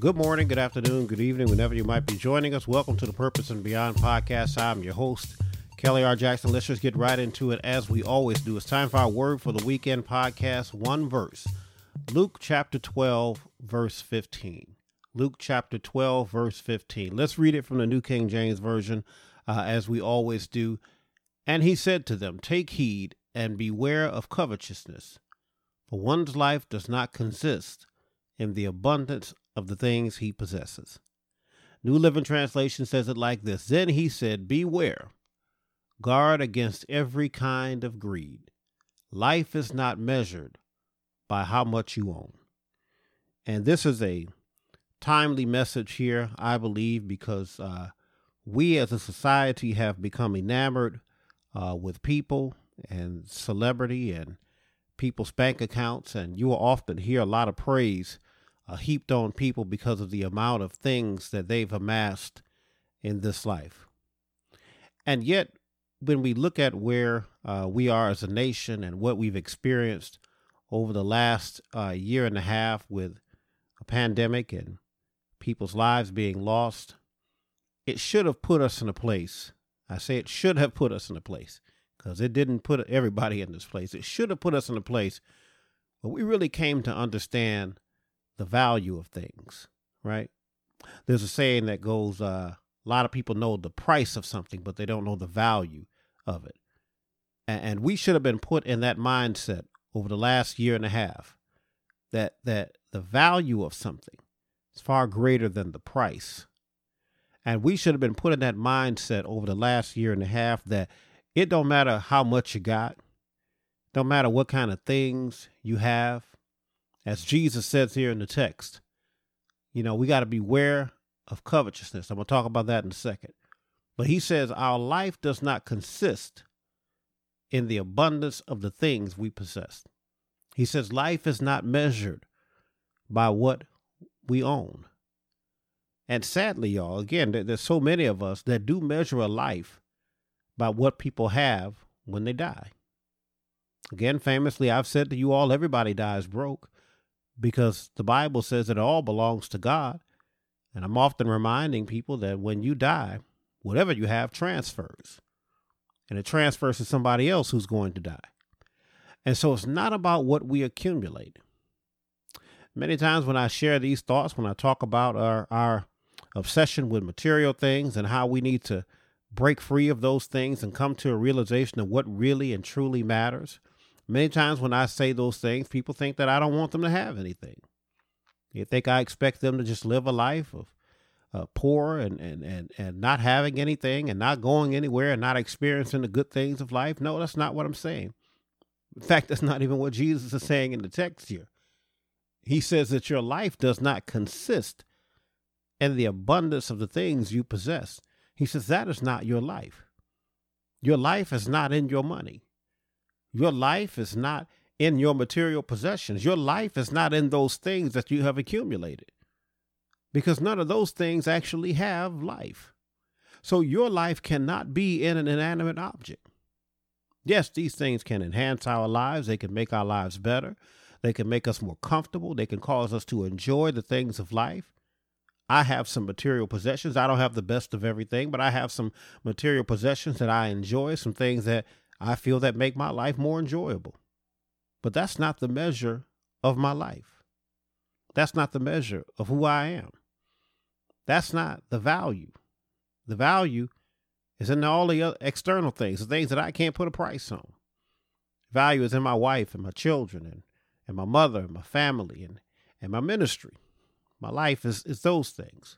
Good morning, good afternoon, good evening, whenever you might be joining us. Welcome to the Purpose and Beyond podcast. I'm your host, Kelly R. Jackson. Let's just get right into it as we always do. It's time for our word for the weekend podcast, one verse. Luke chapter 12, verse 15. Luke chapter 12, verse 15. Let's read it from the New King James Version, uh, as we always do. And he said to them, Take heed and beware of covetousness, for one's life does not consist in the abundance of the things he possesses. New Living Translation says it like this Then he said, Beware, guard against every kind of greed. Life is not measured by how much you own. And this is a timely message here, I believe, because uh, we as a society have become enamored uh, with people and celebrity and people's bank accounts, and you will often hear a lot of praise uh, heaped on people because of the amount of things that they've amassed in this life. And yet, when we look at where uh, we are as a nation and what we've experienced over the last uh, year and a half with a pandemic and people's lives being lost, it should have put us in a place. I say it should have put us in a place because it didn't put everybody in this place. It should have put us in a place where we really came to understand the value of things, right? There's a saying that goes, uh, a lot of people know the price of something, but they don't know the value of it. And, and we should have been put in that mindset over the last year and a half that that the value of something is far greater than the price. And we should have been put in that mindset over the last year and a half that it don't matter how much you got, don't matter what kind of things you have, as Jesus says here in the text. You know, we got to beware of covetousness. I'm going to talk about that in a second. But he says our life does not consist in the abundance of the things we possess. He says life is not measured by what we own. And sadly, y'all, again, there's so many of us that do measure a life by what people have when they die. Again, famously, I've said to you all, everybody dies broke because the Bible says it all belongs to God. And I'm often reminding people that when you die, whatever you have transfers, and it transfers to somebody else who's going to die. And so it's not about what we accumulate. Many times when I share these thoughts, when I talk about our, our obsession with material things and how we need to break free of those things and come to a realization of what really and truly matters, Many times when I say those things, people think that I don't want them to have anything. They think I expect them to just live a life of uh, poor and, and, and, and not having anything and not going anywhere and not experiencing the good things of life. No, that's not what I'm saying. In fact, that's not even what Jesus is saying in the text here. He says that your life does not consist in the abundance of the things you possess. He says that is not your life. Your life is not in your money. Your life is not in your material possessions. Your life is not in those things that you have accumulated because none of those things actually have life. So your life cannot be in an inanimate object. Yes, these things can enhance our lives, they can make our lives better, they can make us more comfortable, they can cause us to enjoy the things of life. I have some material possessions. I don't have the best of everything, but I have some material possessions that I enjoy, some things that I feel that make my life more enjoyable. But that's not the measure of my life. That's not the measure of who I am. That's not the value. The value is in all the external things, the things that I can't put a price on. Value is in my wife and my children and, and my mother and my family and, and my ministry. My life is, is those things.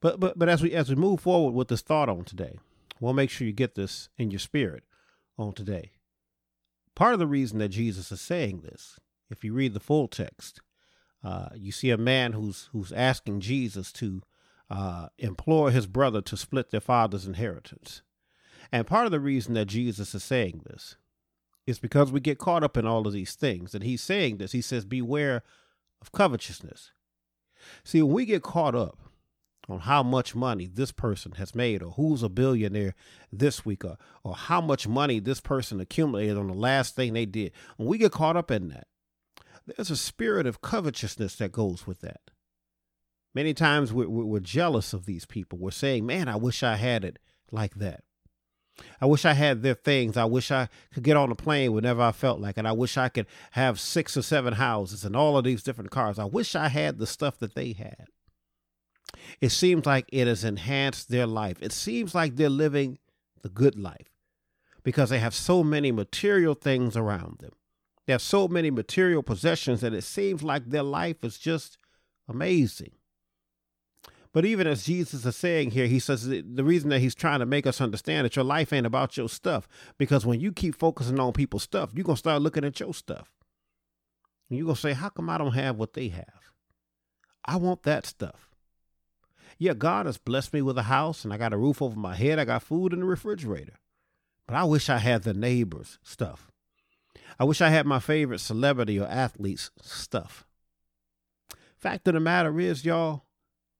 But but but as we as we move forward with this thought on today, we'll make sure you get this in your spirit on today. Part of the reason that Jesus is saying this, if you read the full text, uh, you see a man who's who's asking Jesus to uh, implore his brother to split their father's inheritance. And part of the reason that Jesus is saying this is because we get caught up in all of these things. And he's saying this. He says, Beware of covetousness. See, when we get caught up on how much money this person has made or who's a billionaire this week or, or how much money this person accumulated on the last thing they did. When we get caught up in that, there's a spirit of covetousness that goes with that. Many times we're, we're jealous of these people. We're saying, man, I wish I had it like that. I wish I had their things. I wish I could get on a plane whenever I felt like it. I wish I could have six or seven houses and all of these different cars. I wish I had the stuff that they had. It seems like it has enhanced their life. It seems like they're living the good life because they have so many material things around them. They have so many material possessions that it seems like their life is just amazing. But even as Jesus is saying here, he says the reason that he's trying to make us understand that your life ain't about your stuff. Because when you keep focusing on people's stuff, you're going to start looking at your stuff. And you're going to say, How come I don't have what they have? I want that stuff. Yeah, God has blessed me with a house and I got a roof over my head. I got food in the refrigerator. But I wish I had the neighbor's stuff. I wish I had my favorite celebrity or athlete's stuff. Fact of the matter is, y'all,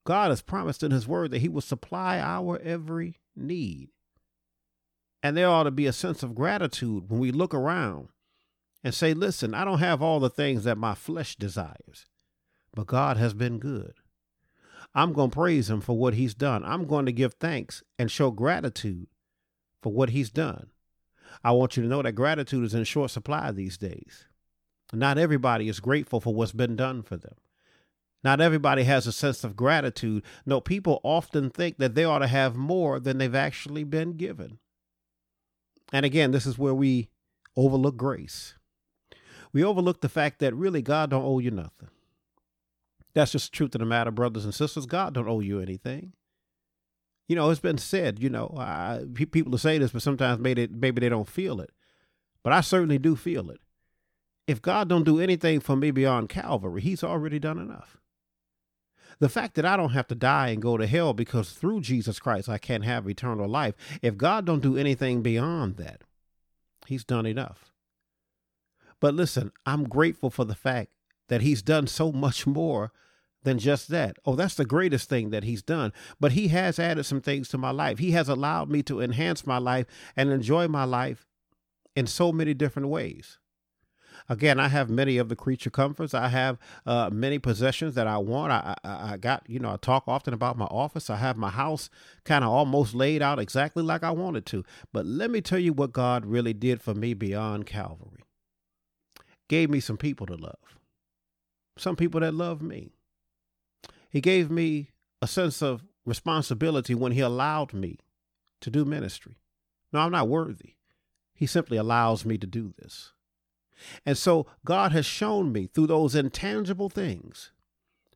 God has promised in His Word that He will supply our every need. And there ought to be a sense of gratitude when we look around and say, listen, I don't have all the things that my flesh desires, but God has been good. I'm going to praise him for what he's done. I'm going to give thanks and show gratitude for what he's done. I want you to know that gratitude is in short supply these days. Not everybody is grateful for what's been done for them. Not everybody has a sense of gratitude. No, people often think that they ought to have more than they've actually been given. And again, this is where we overlook grace. We overlook the fact that really God don't owe you nothing. That's just the truth of the matter, brothers and sisters. God don't owe you anything. You know, it's been said, you know, I, people say this, but sometimes maybe they, maybe they don't feel it. But I certainly do feel it. If God don't do anything for me beyond Calvary, he's already done enough. The fact that I don't have to die and go to hell because through Jesus Christ I can have eternal life, if God don't do anything beyond that, he's done enough. But listen, I'm grateful for the fact that he's done so much more than just that. Oh, that's the greatest thing that he's done. But he has added some things to my life. He has allowed me to enhance my life and enjoy my life in so many different ways. Again, I have many of the creature comforts. I have uh, many possessions that I want. I, I, I got, you know, I talk often about my office. I have my house kind of almost laid out exactly like I wanted to. But let me tell you what God really did for me beyond Calvary. Gave me some people to love some people that love me. He gave me a sense of responsibility when he allowed me to do ministry. No, I'm not worthy. He simply allows me to do this. And so God has shown me through those intangible things.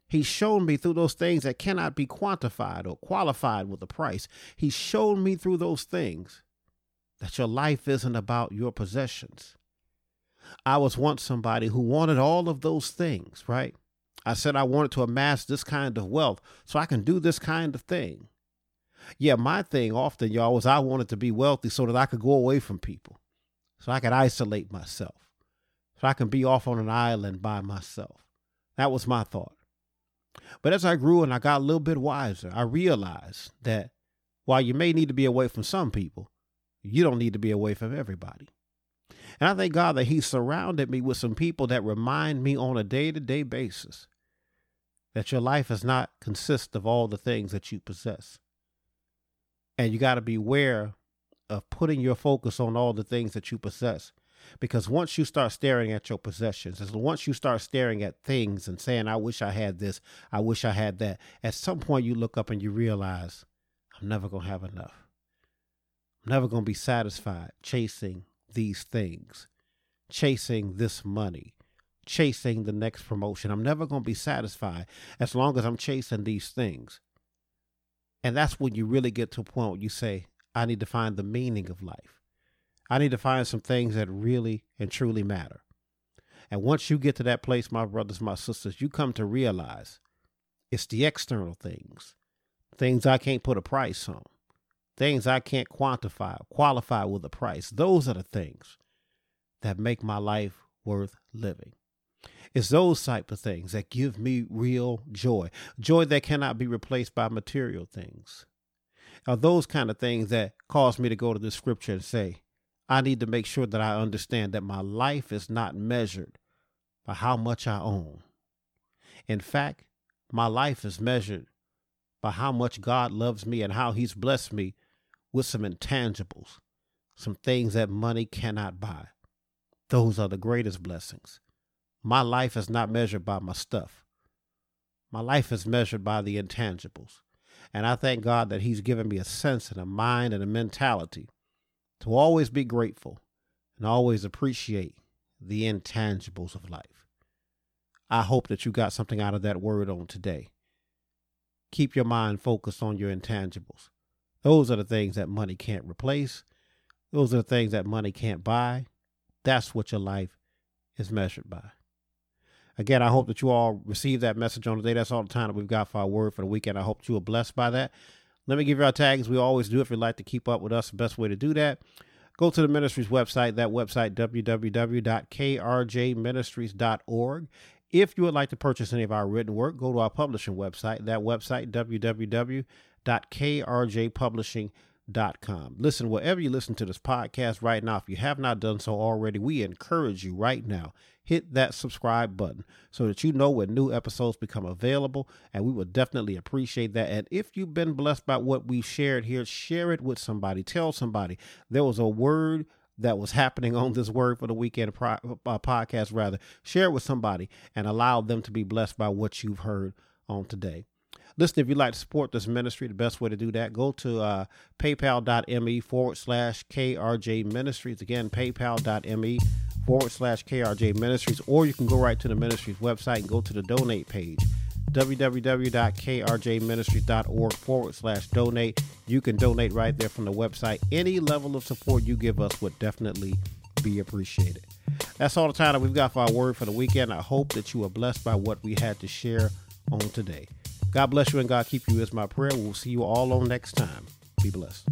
He's shown me through those things that cannot be quantified or qualified with a price. He's shown me through those things that your life isn't about your possessions. I was once somebody who wanted all of those things, right? I said I wanted to amass this kind of wealth so I can do this kind of thing. Yeah, my thing often, y'all, was I wanted to be wealthy so that I could go away from people, so I could isolate myself, so I can be off on an island by myself. That was my thought. But as I grew and I got a little bit wiser, I realized that while you may need to be away from some people, you don't need to be away from everybody. And I thank God that He surrounded me with some people that remind me on a day to day basis that your life does not consist of all the things that you possess. And you got to beware of putting your focus on all the things that you possess. Because once you start staring at your possessions, and once you start staring at things and saying, I wish I had this, I wish I had that, at some point you look up and you realize, I'm never going to have enough. I'm never going to be satisfied chasing these things, chasing this money, chasing the next promotion. I'm never going to be satisfied as long as I'm chasing these things. And that's when you really get to a point where you say, I need to find the meaning of life. I need to find some things that really and truly matter. And once you get to that place, my brothers, my sisters, you come to realize it's the external things, things I can't put a price on, things I can't quantify, qualify with a price. Those are the things that make my life worth living. It's those type of things that give me real joy, joy that cannot be replaced by material things. Are those kind of things that cause me to go to the scripture and say, I need to make sure that I understand that my life is not measured by how much I own. In fact, My life is measured by how much God loves me and how He's blessed me with some intangibles, some things that money cannot buy. Those are the greatest blessings. My life is not measured by my stuff. My life is measured by the intangibles. And I thank God that He's given me a sense and a mind and a mentality to always be grateful and always appreciate the intangibles of life. I hope that you got something out of that word on today. Keep your mind focused on your intangibles. Those are the things that money can't replace. Those are the things that money can't buy. That's what your life is measured by. Again, I hope that you all received that message on today. That's all the time that we've got for our word for the weekend. I hope you were blessed by that. Let me give you our tags. We always do. If you'd like to keep up with us, the best way to do that, go to the ministry's website. That website, www.krjministries.org. If you would like to purchase any of our written work, go to our publishing website. That website, www.krjpublishing.com com. Listen, wherever you listen to this podcast right now, if you have not done so already, we encourage you right now, hit that subscribe button so that you know when new episodes become available. And we would definitely appreciate that. And if you've been blessed by what we shared here, share it with somebody. Tell somebody there was a word that was happening on this word for the weekend uh, podcast rather share it with somebody and allow them to be blessed by what you've heard on today Listen, if you'd like to support this ministry, the best way to do that, go to uh, paypal.me forward slash KRJ Ministries. Again, paypal.me forward slash KRJ Ministries, or you can go right to the ministry's website and go to the donate page www.krjministries.org forward slash donate. You can donate right there from the website. Any level of support you give us would definitely be appreciated. That's all the time that we've got for our word for the weekend. I hope that you are blessed by what we had to share on today. God bless you and God keep you is my prayer. We'll see you all on next time. Be blessed.